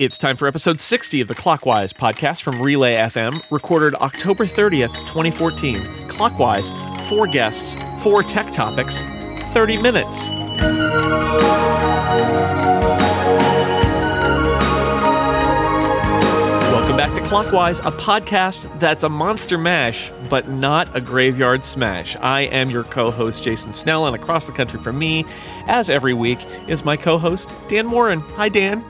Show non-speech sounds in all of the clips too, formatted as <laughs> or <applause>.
It's time for episode 60 of the Clockwise podcast from Relay FM, recorded October 30th, 2014. Clockwise, four guests, four tech topics, 30 minutes. Welcome back to Clockwise, a podcast that's a monster mash, but not a graveyard smash. I am your co host, Jason Snell, and across the country from me, as every week, is my co host, Dan Moren. Hi, Dan.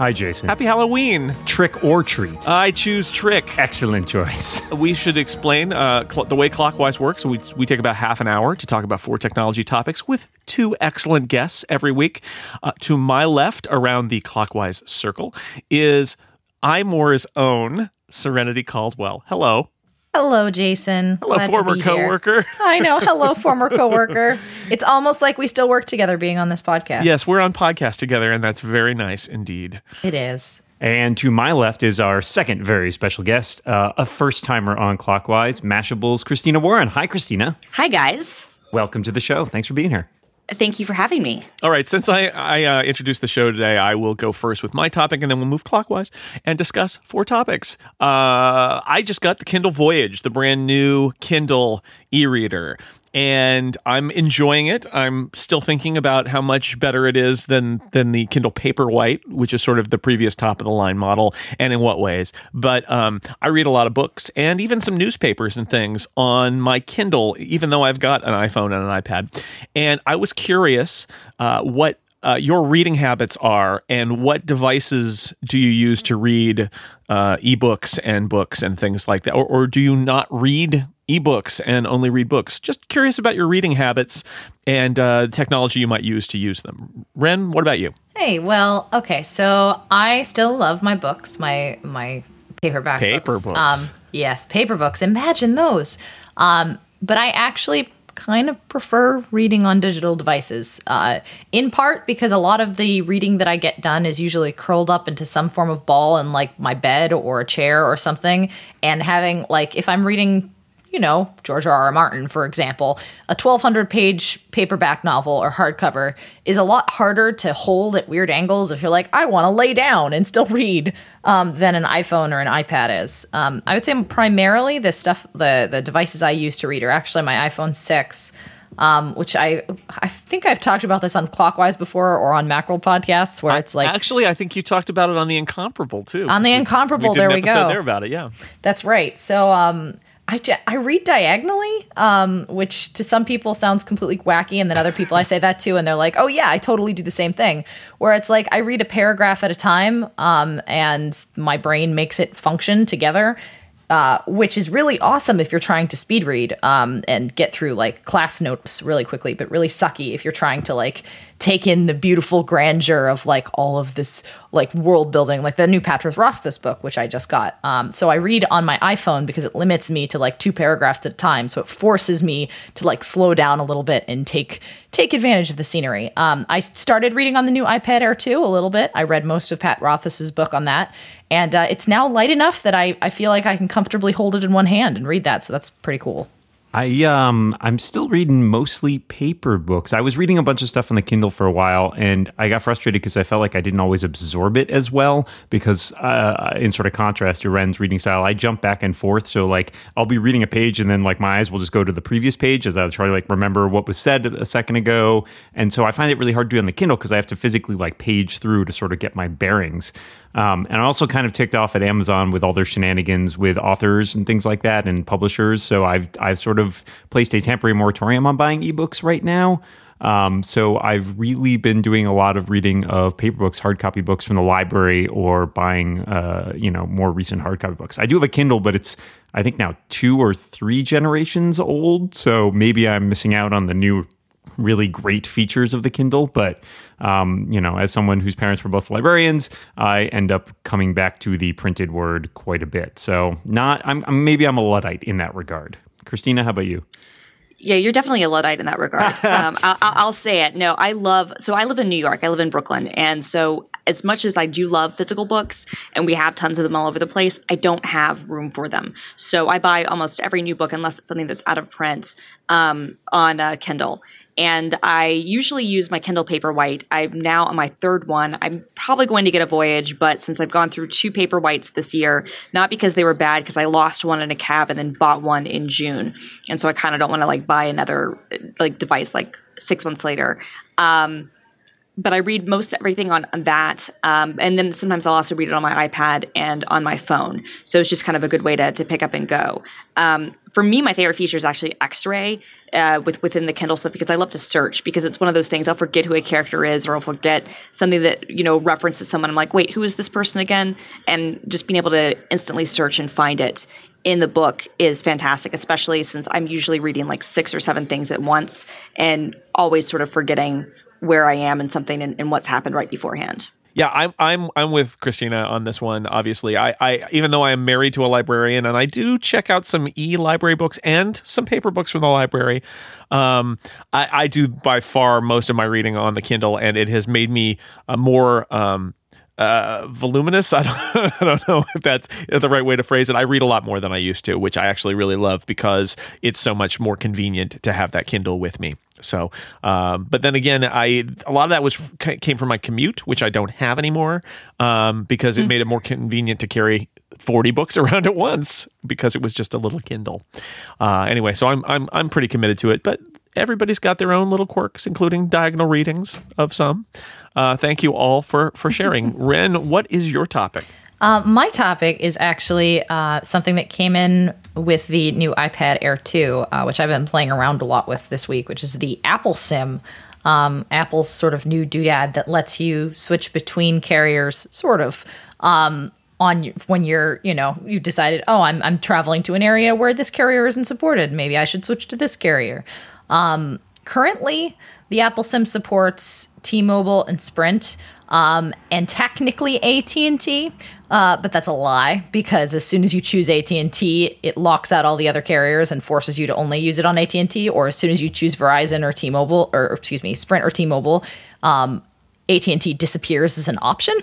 Hi, Jason. Happy Halloween. Trick or treat? I choose trick. Excellent choice. <laughs> We should explain uh, cl- the way Clockwise works. We, we take about half an hour to talk about four technology topics with two excellent guests every week. Uh, to my left, around the Clockwise circle, is iMore's own Serenity Caldwell. Hello. Hello, Jason. Hello, Glad to former be here. coworker. I know. Hello, former <laughs> coworker. <laughs> It's almost like we still work together being on this podcast. Yes, we're on podcast together, and that's very nice indeed. It is. And to my left is our second very special guest, uh, a first timer on Clockwise, Mashable's Christina Warren. Hi, Christina. Hi, guys. Welcome to the show. Thanks for being here. Thank you for having me. All right, since I, I uh, introduced the show today, I will go first with my topic and then we'll move clockwise and discuss four topics. Uh, I just got the Kindle Voyage, the brand new Kindle e reader. And I'm enjoying it. I'm still thinking about how much better it is than than the Kindle Paperwhite, which is sort of the previous top of the line model, and in what ways. But um, I read a lot of books and even some newspapers and things on my Kindle, even though I've got an iPhone and an iPad. And I was curious uh, what uh, your reading habits are and what devices do you use to read uh, ebooks and books and things like that or, or do you not read ebooks and only read books just curious about your reading habits and uh, technology you might use to use them ren what about you Hey, well, okay. So I still love my books, my my paperback Paper books. books. Um, yes, paper books. Imagine those. Um, but I actually kind of prefer reading on digital devices. Uh, in part because a lot of the reading that I get done is usually curled up into some form of ball in like my bed or a chair or something, and having like if I'm reading you know, George R. R. Martin, for example, a 1200 page paperback novel or hardcover is a lot harder to hold at weird angles if you're like, I want to lay down and still read, um, than an iPhone or an iPad is. Um, I would say primarily the stuff, the, the devices I use to read are actually my iPhone 6. Um, which I I think I've talked about this on Clockwise before or on Macworld podcasts where it's like actually i think you talked about it on the incomparable too On The Incomparable, we did there we go. there about it yeah That's right. So um I, I read diagonally, um, which to some people sounds completely wacky, and then other people I say that to, and they're like, "Oh yeah, I totally do the same thing." Where it's like I read a paragraph at a time, um, and my brain makes it function together, uh, which is really awesome if you're trying to speed read um, and get through like class notes really quickly, but really sucky if you're trying to like take in the beautiful grandeur of like all of this like world building, like the new Patrick Rothfuss book, which I just got. Um, so I read on my iPhone because it limits me to like two paragraphs at a time. So it forces me to like slow down a little bit and take take advantage of the scenery. Um, I started reading on the new iPad Air 2 a little bit. I read most of Pat Rothfuss's book on that. And uh, it's now light enough that I, I feel like I can comfortably hold it in one hand and read that. So that's pretty cool. I um I'm still reading mostly paper books. I was reading a bunch of stuff on the Kindle for a while, and I got frustrated because I felt like I didn't always absorb it as well. Because uh, in sort of contrast to Ren's reading style, I jump back and forth. So like I'll be reading a page, and then like my eyes will just go to the previous page as I try to like remember what was said a second ago. And so I find it really hard to do on the Kindle because I have to physically like page through to sort of get my bearings. Um, and I'm also kind of ticked off at Amazon with all their shenanigans with authors and things like that and publishers. So I've I've sort of placed a temporary moratorium on buying ebooks right now. Um, so I've really been doing a lot of reading of paper books, hard copy books from the library, or buying uh, you know more recent hard copy books. I do have a Kindle, but it's I think now two or three generations old. So maybe I'm missing out on the new really great features of the Kindle, but um, you know, as someone whose parents were both librarians, I end up coming back to the printed word quite a bit. So, not I'm, I'm maybe I'm a luddite in that regard. Christina, how about you? Yeah, you're definitely a Luddite in that regard. <laughs> um, I'll, I'll I'll say it. No, I love, so I live in New York. I live in Brooklyn. And so, as much as I do love physical books and we have tons of them all over the place, I don't have room for them. So, I buy almost every new book, unless it's something that's out of print, um, on uh, Kindle. And I usually use my Kindle Paperwhite. I'm now on my third one. I'm probably going to get a Voyage, but since I've gone through two Paperwhites this year, not because they were bad, because I lost one in a cab and then bought one in June, and so I kind of don't want to like buy another like device like six months later. Um, but I read most everything on, that. Um, and then sometimes I'll also read it on my iPad and on my phone. So it's just kind of a good way to, to pick up and go. Um, for me, my favorite feature is actually X-ray uh, with within the Kindle stuff because I love to search because it's one of those things I'll forget who a character is or I'll forget something that you know references someone. I'm like, wait, who is this person again? And just being able to instantly search and find it in the book is fantastic, especially since I'm usually reading like six or seven things at once and always sort of forgetting where I am and something and, and what's happened right beforehand. Yeah, I'm I'm I'm with Christina on this one. Obviously, I, I even though I am married to a librarian and I do check out some e library books and some paper books from the library, um, I, I do by far most of my reading on the Kindle, and it has made me a more um, uh, voluminous. <laughs> I don't, I don't know if that's the right way to phrase it. I read a lot more than I used to, which I actually really love because it's so much more convenient to have that Kindle with me. So, um, but then again, I a lot of that was came from my commute, which I don't have anymore, um, because it mm. made it more convenient to carry 40 books <laughs> around at once because it was just a little Kindle. Uh, anyway, so I'm I'm I'm pretty committed to it, but everybody's got their own little quirks, including diagonal readings of some. Uh, thank you all for for sharing. <laughs> Ren, what is your topic? Uh, my topic is actually uh, something that came in with the new iPad Air 2, uh, which I've been playing around a lot with this week, which is the Apple Sim. Um, Apple's sort of new doodad that lets you switch between carriers, sort of. Um, on when you're, you know, you decided, oh, I'm I'm traveling to an area where this carrier isn't supported. Maybe I should switch to this carrier. Um, currently, the Apple Sim supports T-Mobile and Sprint, um, and technically AT&T. Uh, but that's a lie because as soon as you choose AT&T, it locks out all the other carriers and forces you to only use it on AT&T. Or as soon as you choose Verizon or T-Mobile, or excuse me, Sprint or T-Mobile, um, AT&T disappears as an option.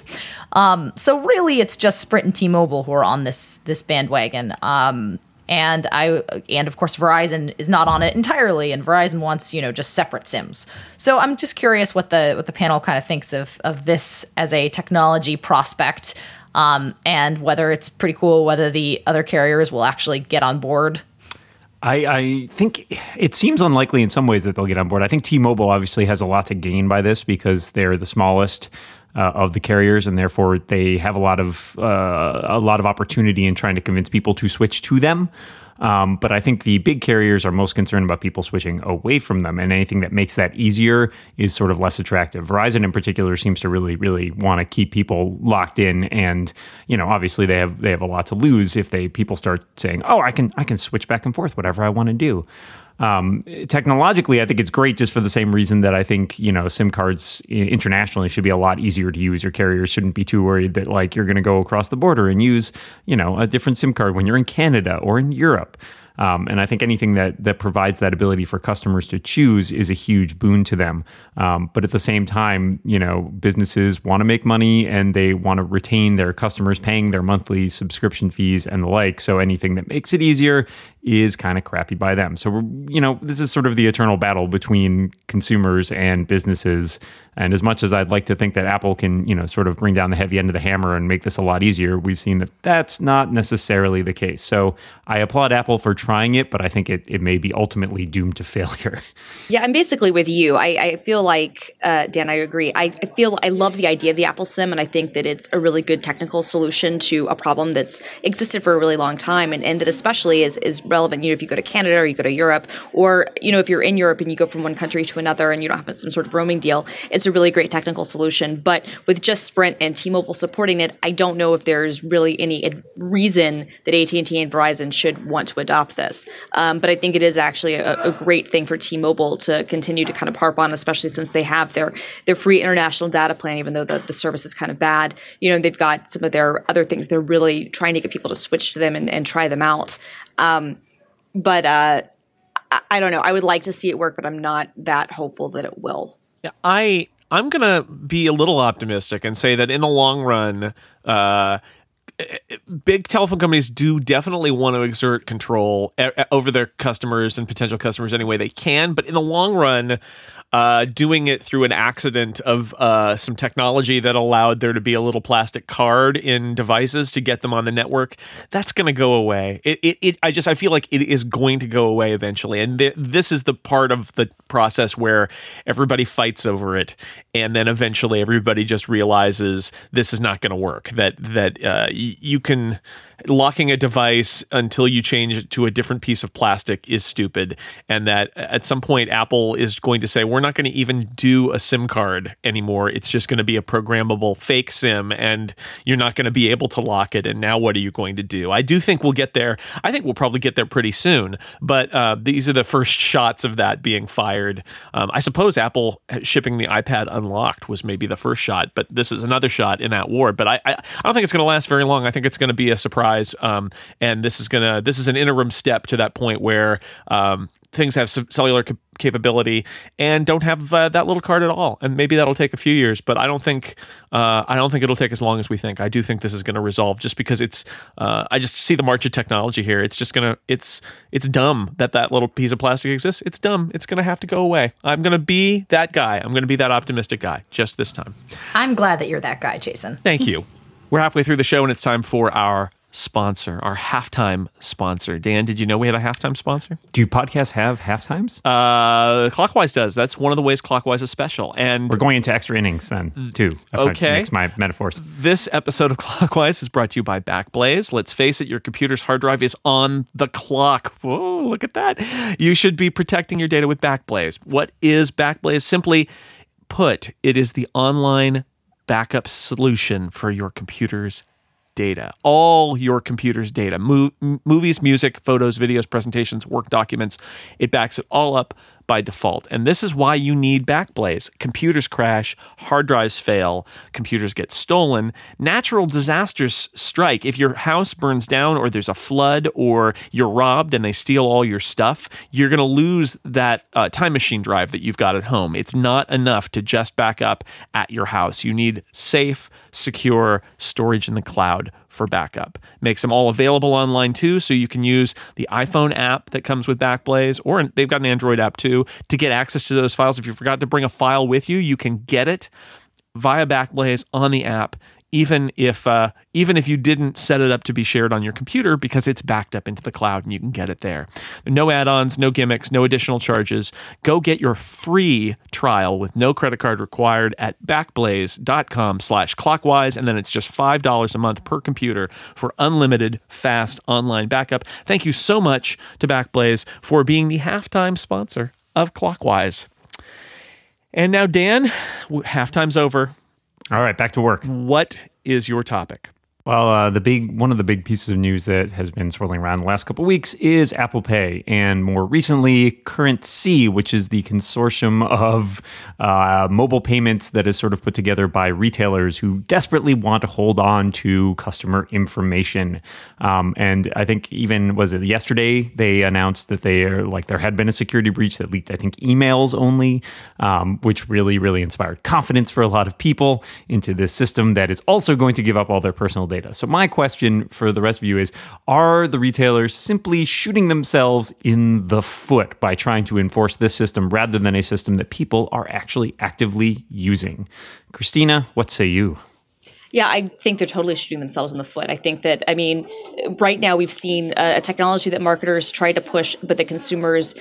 Um, so really, it's just Sprint and T-Mobile who are on this this bandwagon. Um, and I and of course Verizon is not on it entirely, and Verizon wants you know just separate SIMs. So I'm just curious what the what the panel kind of thinks of of this as a technology prospect, um, and whether it's pretty cool, whether the other carriers will actually get on board. I, I think it seems unlikely in some ways that they'll get on board. I think T-Mobile obviously has a lot to gain by this because they're the smallest uh, of the carriers, and therefore they have a lot of uh, a lot of opportunity in trying to convince people to switch to them. Um, but I think the big carriers are most concerned about people switching away from them, and anything that makes that easier is sort of less attractive. Verizon, in particular, seems to really, really want to keep people locked in, and you know, obviously they have they have a lot to lose if they people start saying, "Oh, I can I can switch back and forth whatever I want to do." Um, technologically, I think it's great just for the same reason that I think you know SIM cards internationally should be a lot easier to use. Your carriers shouldn't be too worried that like you're going to go across the border and use you know a different SIM card when you're in Canada or in Europe. Um, and I think anything that that provides that ability for customers to choose is a huge boon to them. Um, but at the same time, you know, businesses want to make money and they want to retain their customers paying their monthly subscription fees and the like. So anything that makes it easier is kind of crappy by them. So you know, this is sort of the eternal battle between consumers and businesses. And as much as I'd like to think that Apple can, you know, sort of bring down the heavy end of the hammer and make this a lot easier, we've seen that that's not necessarily the case. So I applaud Apple for trying it, but I think it, it may be ultimately doomed to <laughs> failure. Yeah, I'm basically with you. I, I feel like, uh, Dan, I agree. I, I feel I love the idea of the Apple Sim, and I think that it's a really good technical solution to a problem that's existed for a really long time, and, and that especially is, is relevant. You know, if you go to Canada or you go to Europe, or, you know, if you're in Europe and you go from one country to another and you don't have some sort of roaming deal, it's a really great technical solution. But with just Sprint and T-Mobile supporting it, I don't know if there's really any reason that AT&T and Verizon should want to adopt this. Um, but I think it is actually a, a, great thing for T-Mobile to continue to kind of harp on, especially since they have their their free international data plan, even though the, the service is kind of bad. You know, they've got some of their other things. They're really trying to get people to switch to them and, and try them out. Um, but uh, I, I don't know. I would like to see it work, but I'm not that hopeful that it will. Yeah, I I'm gonna be a little optimistic and say that in the long run, uh, big telephone companies do definitely want to exert control over their customers and potential customers any way they can. But in the long run, uh, doing it through an accident of uh, some technology that allowed there to be a little plastic card in devices to get them on the network. That's going to go away. It, it, it, I just I feel like it is going to go away eventually, and th- this is the part of the process where everybody fights over it, and then eventually everybody just realizes this is not going to work. That that uh, y- you can locking a device until you change it to a different piece of plastic is stupid and that at some point apple is going to say we're not going to even do a sim card anymore. It's just going to be a programmable fake sim and you're not going to be able to lock it and now what are you going to do? I do think we'll get there. I think we'll probably get there pretty soon but uh, these are the first shots of that being fired. Um, i suppose apple shipping the ipad unlocked was maybe the first shot but this is another shot in that war but i, I, I don't think it's going to last very long. I think it's going to be a surprise um, and this is gonna this is an interim step to that point where um, things have cellular cap- capability and don't have uh, that little card at all. And maybe that'll take a few years, but I don't think uh, I don't think it'll take as long as we think. I do think this is going to resolve just because it's. Uh, I just see the march of technology here. It's just gonna. It's it's dumb that that little piece of plastic exists. It's dumb. It's going to have to go away. I'm going to be that guy. I'm going to be that optimistic guy just this time. I'm glad that you're that guy, Jason. Thank you. We're halfway through the show and it's time for our sponsor, our halftime sponsor. Dan, did you know we had a halftime sponsor? Do podcasts have half times? Uh, Clockwise does. That's one of the ways Clockwise is special. And we're going into extra innings then, too. okay. mix my metaphors. This episode of <laughs> Clockwise is brought to you by Backblaze. Let's face it, your computer's hard drive is on the clock. Whoa, look at that. You should be protecting your data with Backblaze. What is Backblaze? Simply put, it is the online backup solution for your computer's data, all your computer's data, Mo- movies, music, photos, videos, presentations, work documents. It backs it all up by default. And this is why you need Backblaze. Computers crash, hard drives fail, computers get stolen, natural disasters strike. If your house burns down or there's a flood or you're robbed and they steal all your stuff, you're going to lose that uh, time machine drive that you've got at home. It's not enough to just back up at your house. You need safe, secure storage in the cloud for backup. Makes them all available online too, so you can use the iPhone app that comes with Backblaze, or they've got an Android app too to get access to those files. If you forgot to bring a file with you, you can get it via Backblaze on the app even if uh, even if you didn't set it up to be shared on your computer because it's backed up into the cloud and you can get it there. No add-ons, no gimmicks, no additional charges. Go get your free trial with no credit card required at backblaze.com slash clockwise and then it's just $5 a month per computer for unlimited fast online backup. Thank you so much to Backblaze for being the halftime sponsor of Clockwise. And now, Dan, halftime's over. All right, back to work. What is your topic? Well, uh, the big one of the big pieces of news that has been swirling around the last couple of weeks is Apple Pay, and more recently, CurrentC, which is the consortium of uh, mobile payments that is sort of put together by retailers who desperately want to hold on to customer information. Um, and I think even was it yesterday they announced that they are like there had been a security breach that leaked, I think, emails only, um, which really really inspired confidence for a lot of people into this system that is also going to give up all their personal data data. So, my question for the rest of you is Are the retailers simply shooting themselves in the foot by trying to enforce this system rather than a system that people are actually actively using? Christina, what say you? Yeah, I think they're totally shooting themselves in the foot. I think that, I mean, right now we've seen a, technology that marketers try to push, but the consumers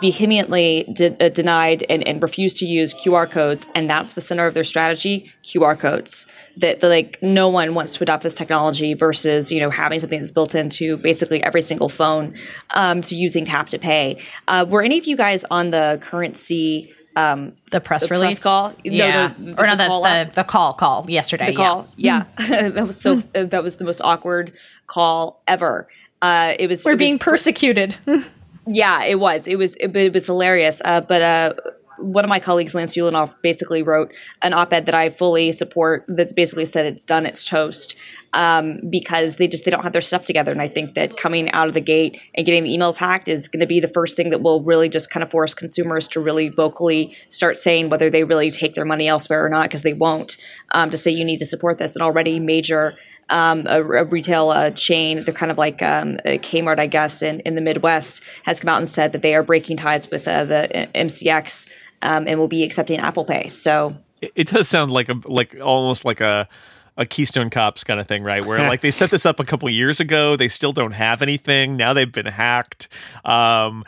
vehemently de- uh, denied and, and refused to use QR codes. And that's the center of their strategy QR codes. That, that, like, no one wants to adopt this technology versus, you know, having something that's built into basically every single phone um, to using tap to pay. Uh, were any of you guys on the CurrentC? Um, the press the release press call, yeah, no, no, or not the, the, the, the, call call yesterday. The call, yeah, yeah. <laughs> that was so. that was the most awkward call ever. Uh, it was. We're it being was, persecuted. <laughs> yeah, it was. It was. It, it was hilarious. Uh, but uh, one of my colleagues, Lance Ulanoff, basically wrote an op-ed that I fully support. That's basically said it's done, it's toast, um, because they just they don't have their stuff together. And I think that coming out of the gate and getting the emails hacked is going to be the first thing that will really just kind of force consumers to really vocally start saying whether they really take their money elsewhere or not, because they won't. Um, to say you need to support this, and already major um, a, a, retail uh, chain, they're kind of like um, Kmart, I guess, in, in the Midwest, has come out and said that they are breaking ties with uh, the MCX um, and will be accepting Apple Pay. So it, it does sound like a like almost like a a Keystone Cops kind of thing, right? Where like they set this up a couple years ago, they still don't have anything. Now they've been hacked, um,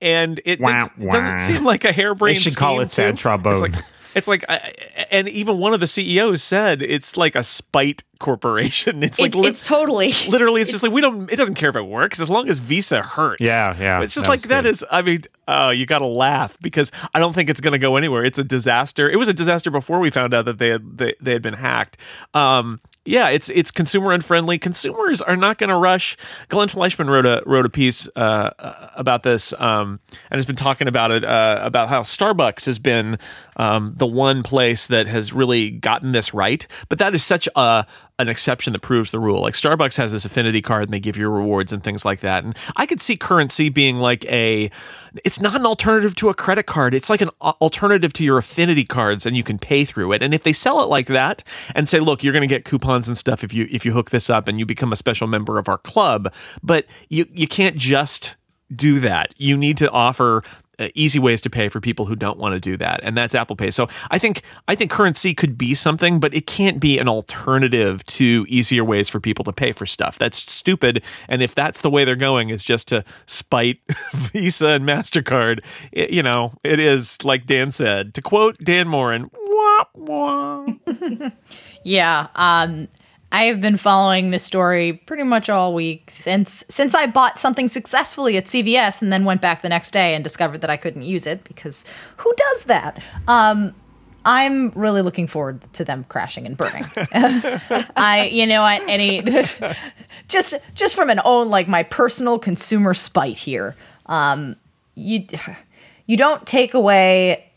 and it, wah, wah. doesn't seem like a harebrained. They should call it sad trombone. It's like, and even one of the CEOs said it's like a spite corporation. <laughs> It's like it's, it's totally, <laughs> literally, it's, it's, just like we don't. It doesn't care if it works as long as Visa hurts. Yeah, yeah. It's just that like that is. I mean, oh, you got to laugh because I don't think it's going to go anywhere. It's a disaster. It was a disaster before we found out that they had they, they had been hacked. Um, yeah, it's it's consumer unfriendly. Consumers are not going to rush. Glenn Fleishman wrote a wrote a piece uh, about this um, and has been talking about it uh, about how Starbucks has been um, the one place that has really gotten this right. But that is such a an exception that proves the rule. Like Starbucks has this affinity card and they give you rewards and things like that. And I could see CurrentC being like a it's not an alternative to a credit card. It's like an alternative to your affinity cards and you can pay through it. And if they sell it like that and say, "Look, you're going to get coupons and stuff if you if you hook this up and you become a special member of our club." But you you can't just do that. You need to offer uh, easy ways to pay for people who don't want to do that, and that's Apple Pay. So I think I think CurrentC could be something, but it can't be an alternative to easier ways for people to pay for stuff. That's stupid. And if that's the way they're going, is just to spite <laughs> Visa and Mastercard, it, you know, it is like Dan said. To quote Dan Moren, wah, wah. <laughs> yeah. Um, I have been following this story pretty much all week since since I bought something successfully at CVS and then went back the next day and discovered that I couldn't use it because who does that? Um, I'm really looking forward to them crashing and burning. <laughs> I, you know, any <laughs> just just from an own like my personal consumer spite here. Um, you <sighs> you don't take away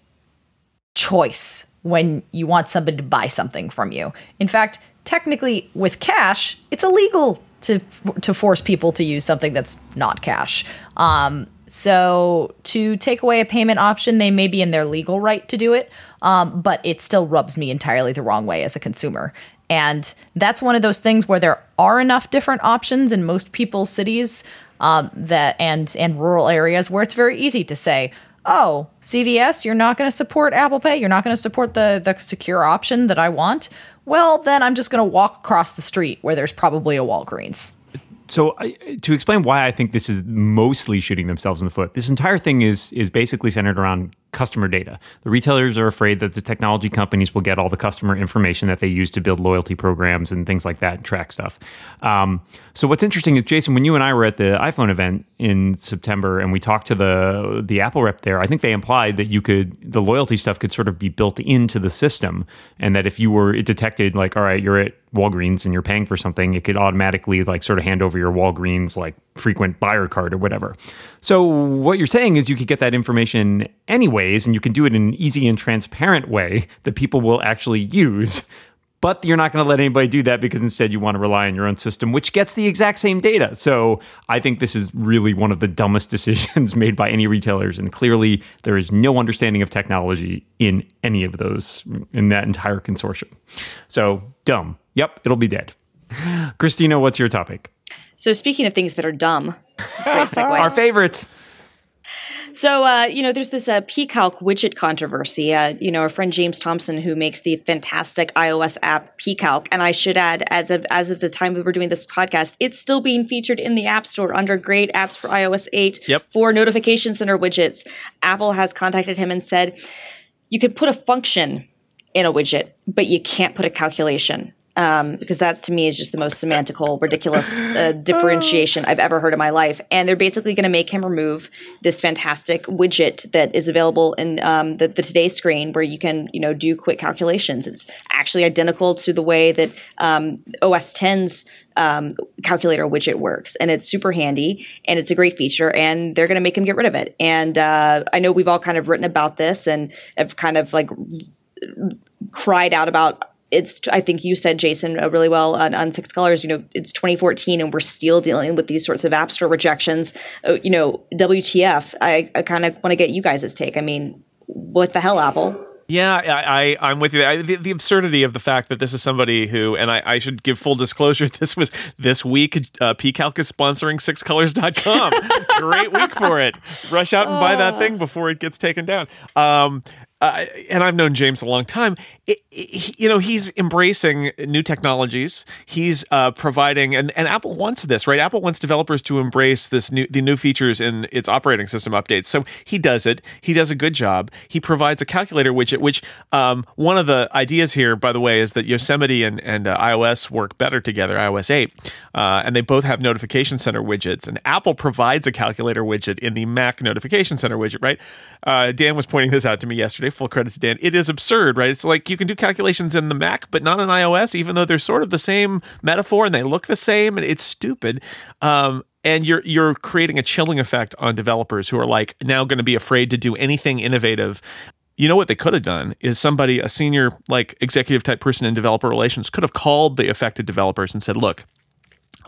choice when you want somebody to buy something from you. In fact, technically with cash, it's illegal to to force people to use something that's not cash. Um, so to take away a payment option, they may be in their legal right to do it, um, but it still rubs me entirely the wrong way as a consumer. And that's one of those things where there are enough different options in most people's cities um, that and and rural areas where it's very easy to say, oh, CVS, you're not going to support Apple Pay, you're not going to support the the secure option that I want well, then I'm just going to walk across the street where there's probably a Walgreens. So, I, to explain why I think this is mostly shooting themselves in the foot, this entire thing is is basically centered around customer data. The retailers are afraid that the technology companies will get all the customer information that they use to build loyalty programs and things like that and track stuff. Um, so what's interesting is Jason, when you and I were at the iPhone event in September and we talked to the the Apple rep there, I think they implied that you could the loyalty stuff could sort of be built into the system, and that if you were it detected like all right, you're at Walgreens and you're paying for something, it could automatically like sort of hand over your Walgreens like frequent buyer card or whatever. So what you're saying is you could get that information anyways, and you can do it in an easy and transparent way <laughs> that people will actually use. But you're not going to let anybody do that because instead you want to rely on your own system, which gets the exact same data. So I think this is really one of the dumbest <laughs> decisions made by any retailers. And clearly, there is no understanding of technology in any of those, in that entire consortium. So dumb. Yep, it'll be dead. Christina, what's your topic? So speaking of things that are dumb, our favorite. So, uh, you know, there's this uh, pCalc widget controversy. Uh, you know, our friend James Thompson, who makes the fantastic iOS app pCalc, and I should add, as of as of the time we were doing this podcast, it's still being featured in the App Store under Great Apps for iOS 8 yep. for notification center widgets. Apple has contacted him and said you could put a function in a widget, but you can't put a calculation um, because that to me is just the most semantical, ridiculous uh, differentiation I've ever heard in my life. And they're basically going to make him remove this fantastic widget that is available in um, the, the, Today screen, where you can you know do quick calculations. It's actually identical to the way that um, OS 10's um, calculator widget works, and it's super handy and it's a great feature. And they're going to make him get rid of it. And uh, I know we've all kind of written about this and have kind of like cried out about it's I think you said Jason uh, really well on, on, Six Colors. You know, it's 2014 and we're still dealing with these sorts of app store rejections. Uh, you know, WTF? I, I kind of want to get you guys' take. I mean, what the hell, Apple? Yeah, I, I am with you. I, the, the, absurdity of the fact that this is somebody who, and I, I should give full disclosure, <laughs> this was this week. Uh, PCalc is sponsoring SixColors.com. <laughs> Great week for it. Rush out and buy that thing before it gets taken down. Um, uh, and I've known James a long time. It, you know, he's embracing new technologies. He's uh, providing, and, and Apple wants this, right? Apple wants developers to embrace this new the new features in its operating system updates. So he does it. He does a good job. He provides a calculator widget, which um, one of the ideas here, by the way, is that Yosemite and, and uh, iOS work better together, iOS 8, uh, and they both have notification center widgets. And Apple provides a calculator widget in the Mac notification center widget, right? Uh, Dan was pointing this out to me yesterday full credit to Dan. It is absurd, right? It's like you can do calculations in the Mac, but not on iOS, even though they're sort of the same metaphor and they look the same, and it's stupid. Um, and you're you're creating a chilling effect on developers who are like now going to be afraid to do anything innovative you know what they could have done is somebody a senior like executive type person in developer relations could have called the affected developers and said look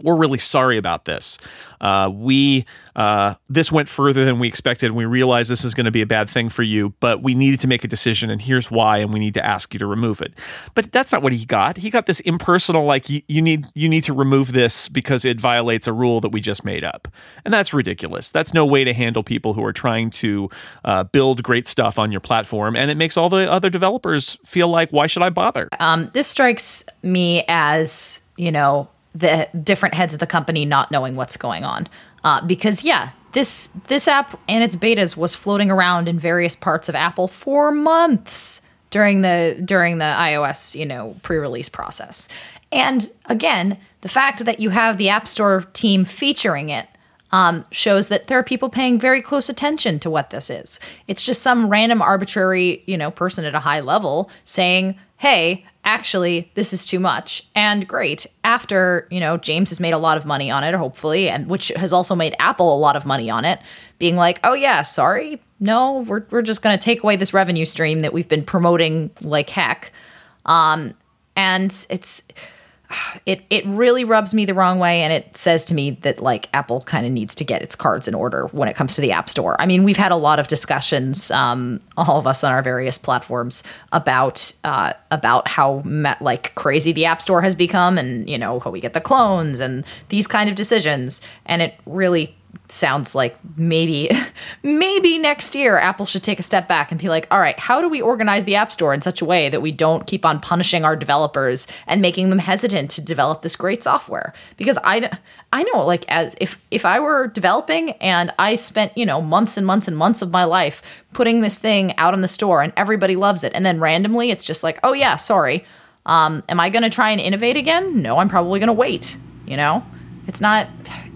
we're really sorry about this. Uh, we uh, this went further than we expected. And we realize this is going to be a bad thing for you, but we needed to make a decision, and here's why, and we need to ask you to remove it. But that's not what he got. He got this impersonal, like you, need you need to remove this because it violates a rule that we just made up, and that's ridiculous. That's no way to handle people who are trying to uh, build great stuff on your platform, and it makes all the other developers feel like, why should I bother? Um, this strikes me as you know the different heads of the company not knowing what's going on. Uh, because yeah, this this app and its betas was floating around in various parts of Apple for months during the during the iOS you know pre-release process. And again, the fact that you have the App Store team featuring it um, shows that there are people paying very close attention to what this is. It's just some random arbitrary, you know, person at a high level saying, "Hey, actually this is too much. And great after you know james has made a lot of money on it hopefully and which has also made apple a lot of money on it being like oh yeah sorry. No we're, we're just going to take away this revenue stream that we've been promoting like heck. Um, and it's it it really rubs me the wrong way and it says to me that like Apple kind of needs to get its cards in order when it comes to the App Store. I mean, we've had a lot of discussions um, all of us on our various platforms about uh, about how like crazy the App Store has become and you know how we get the clones and these kind of decisions and it really sounds like maybe <laughs> maybe next year Apple should take a step back and be like, "All right, how do we organize the App Store in such a way that we don't keep on punishing our developers and making them hesitant to develop this great software?" Because I I know like as if if I were developing and I spent, you know, months and months and months of my life putting this thing out on the store and everybody loves it and then randomly it's just like, "Oh yeah, sorry. Um am I going to try and innovate again? No, I'm probably going to wait, you know? It's not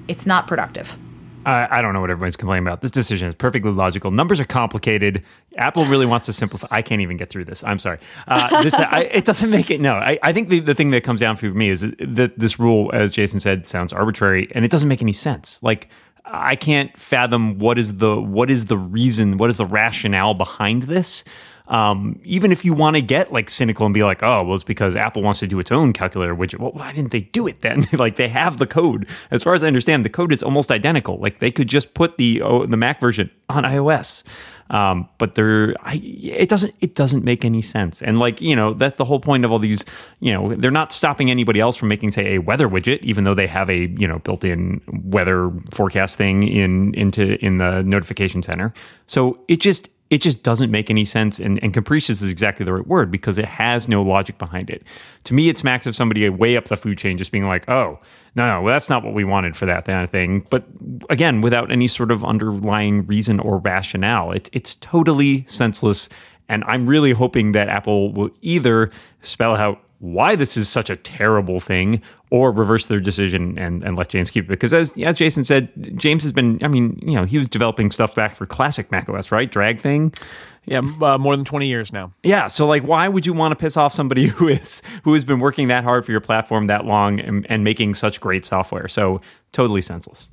it's not productive. I, I don't know what everyone's complaining about. This decision is perfectly logical. Numbers are complicated. Apple really wants to simplify. I can't even get through this. I'm sorry. Uh, this, I, it doesn't make it. No, I, I think the, the thing that comes down for me is that this rule, as Jason said, sounds arbitrary and it doesn't make any sense. Like, I can't fathom what is the what is the reason, what is the rationale behind this um, even if you want to get like cynical and be like, oh, well, it's because Apple wants to do its own calculator widget. Well, why didn't they do it then? <laughs> like they have the code. As far as I understand, the code is almost identical. Like they could just put the oh, the Mac version on iOS. Um, but there, I, it doesn't, it doesn't make any sense. And like, you know, that's the whole point of all these, you know, they're not stopping anybody else from making, say, a weather widget, even though they have a, you know, built-in weather forecast thing in, into, in the notification center. So it just, it just doesn't make any sense. And, and capricious is exactly the right word because it has no logic behind it. To me, it smacks of somebody way up the food chain just being like, oh, no, no, well, that's not what we wanted for that kind of thing. But again, without any sort of underlying reason or rationale, it's it's totally senseless. And I'm really hoping that Apple will either spell out why this is such a terrible thing or reverse their decision and, and let James keep it. Because as as Jason said, James has been, I mean, you know, he was developing stuff back for classic macOS, right? DragThing. Yeah, uh, more than 20 years now. Yeah, so like why would you want to piss off somebody <laughs> who is who has been working that hard for your platform that long and, and making such great software? So totally senseless.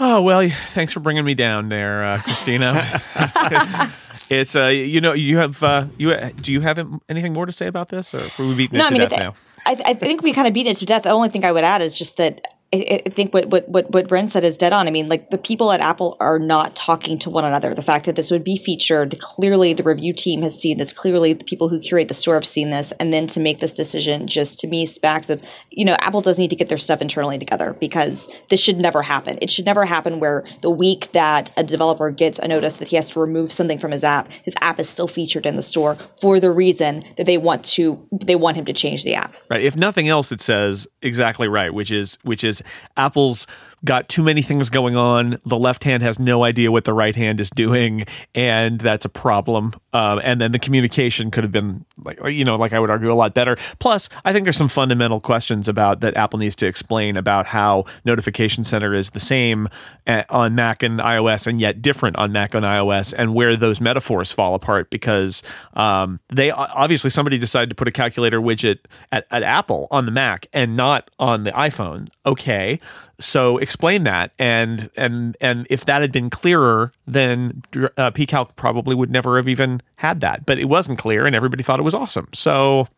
Oh well, thanks for bringing me down there, uh, Christina. <laughs> it's, uh, you know, you have uh, you do you have anything more to say about this, or we beating no, it to I mean, death I th- now? I, th- I think we kind of beat it to death. The only thing I would add is just that I, I think what, what what what Ren said is dead on. I mean, like the people at Apple are not talking to one another. The fact that this would be featured, clearly the review team has seen this. Clearly, the people who curate the store have seen this, and then to make this decision, just to me, smacks of you know, Apple does need to get their stuff internally together because this should never happen. It should never happen where the week that a developer gets a notice that he has to remove something from his app, his app is still featured in the store for the reason that they want to they want him to change the app. Right. If nothing else, it says exactly right, which is which is Apple's got too many things going on. The left hand has no idea what the right hand is doing, and that's a problem. Um, and then the communication could have been like you know, like I would argue, a lot better. Plus, I think there's some fundamental questions about that Apple needs to explain about how Notification Center is the same uh, on Mac and iOS, and yet different on Mac and iOS, and where those metaphors fall apart because um, they obviously somebody decided to put a calculator widget at, at Apple on the Mac and not on the iPhone. Okay, so explain that, and and and if that had been clearer, then uh, pCalc probably would never have even had that. But it wasn't clear, and everybody thought it was awesome. So.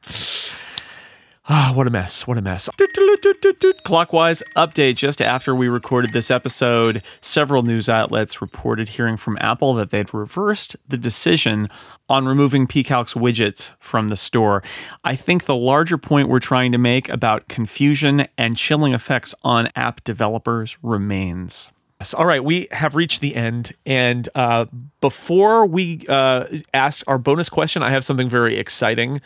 Ah, what a mess. What a mess. Clockwise update just after we recorded this episode, several news outlets reported hearing from Apple that they'd reversed the decision on removing pCalc's widgets from the store. I think the larger point we're trying to make about confusion and chilling effects on app developers remains. All right, we have reached the end. And uh, before we uh, ask our bonus question, I have something very exciting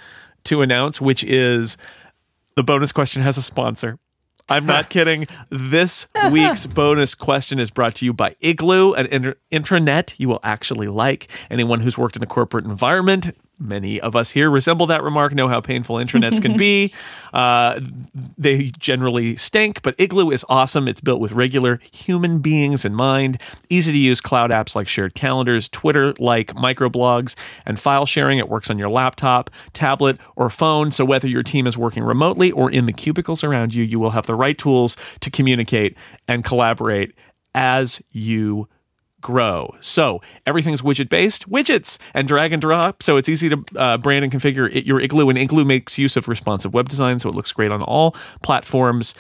to announce, which is the bonus question has a sponsor. I'm not <laughs> kidding. This week's <laughs> bonus question is brought to you by Igloo, an inter- intranet you will actually like. Anyone who's worked in a corporate environment Many of us here resemble that remark, know how painful intranets can be. <laughs> Uh, they generally stink, but Igloo is awesome. It's built with regular human beings in mind. Easy to use cloud apps like shared calendars, Twitter like microblogs, and file sharing. It works on your laptop, tablet, or phone. So whether your team is working remotely or in the cubicles around you, you will have the right tools to communicate and collaborate as you grow. So everything's widget based, widgets, and drag and drop. So it's easy to uh, brand and configure it, your Igloo. And Igloo makes use of responsive web design, so it looks great on all platforms.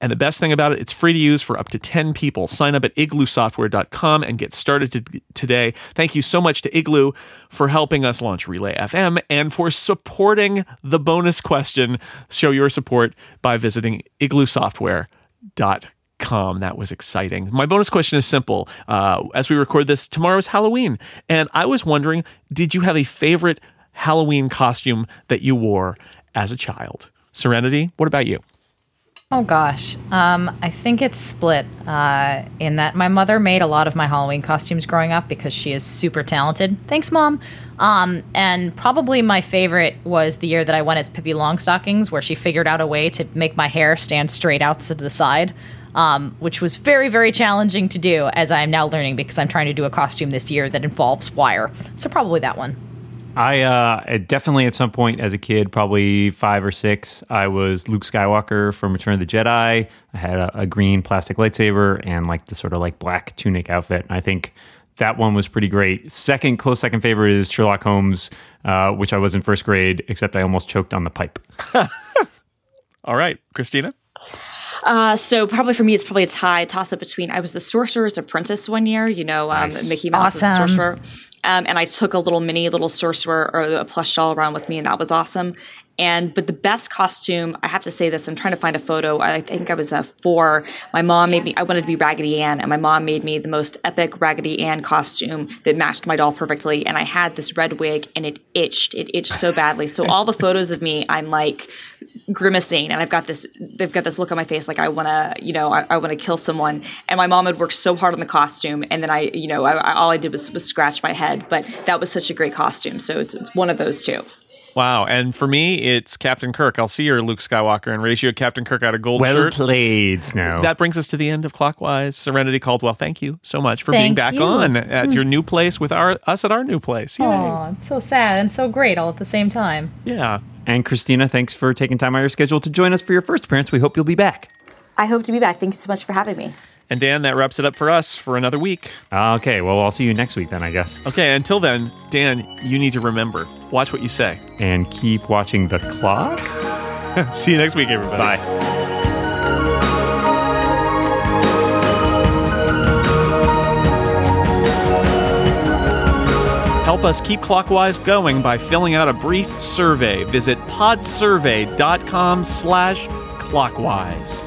And the best thing about it, it's free to use for up to 10 people. Sign up at igloosoftware.com and get started to, today. Thank you so much to Igloo for helping us launch Relay FM and for supporting the bonus question. Show your support by visiting igloosoftware.com com. That was exciting. My bonus question is simple. Uh, as we record this, tomorrow is Halloween. And I was wondering did you have a favorite Halloween costume that you wore as a child? Serenity, what about you? Oh gosh, um, I think it's split. Uh, in that my mother made a lot of my Halloween costumes growing up because she is super talented. Thanks, mom. Um, and probably my favorite was the year that I went as Pippi Longstockings, where she figured out a way to make my hair stand straight out to the side um, which was very, very challenging to do, as I am now learning because I'm trying to do a costume this year that involves wire. So probably that one. I uh, definitely at some point as a kid, probably five or six, I was Luke Skywalker from Return of the Jedi. I had a, a green plastic lightsaber and like the sort of like black tunic outfit. And I think that one was pretty great. Second, close second favorite is Sherlock Holmes, uh, which I was in first grade, except I almost choked on the pipe. <laughs> All right, Christina. Uh, so probably for me, it's probably a tie toss up between I was the Sorcerer's Apprentice one year. You know, um, nice. Mickey Mouse awesome. sorcerer, um, and I took a little mini little sorcerer or a plush doll around with me, and that was awesome. And but the best costume, I have to say this. I'm trying to find a photo. I think I was a four. My mom made me. I wanted to be Raggedy Ann, and my mom made me the most epic Raggedy Ann costume that matched my doll perfectly. And I had this red wig, and it itched. It itched so badly. So all the photos of me, I'm like grimacing and I've got this they've got this look on my face like I want to you know I, I want to kill someone and my mom had worked so hard on the costume and then I you know I, I, all I did was, was scratch my head but that was such a great costume so it's, it's one of those two Wow. And for me, it's Captain Kirk. I'll see your Luke Skywalker and raise you a Captain Kirk out of gold well shirt. Well played, Snell. That brings us to the end of Clockwise. Serenity Caldwell, thank you so much for thank being back you. on at your mm. new place with our us at our new place. Yay. Oh, it's so sad and so great all at the same time. Yeah. And Christina, thanks for taking time out of your schedule to join us for your first appearance. We hope you'll be back. I hope to be back. Thank you so much for having me. And Dan, that wraps it up for us for another week. Okay, well, I'll see you next week then, I guess. Okay, until then, Dan, you need to remember watch what you say. And keep watching the clock. <laughs> see you next week, everybody. Bye. Help us keep Clockwise going by filling out a brief survey. Visit podsurvey.com slash clockwise.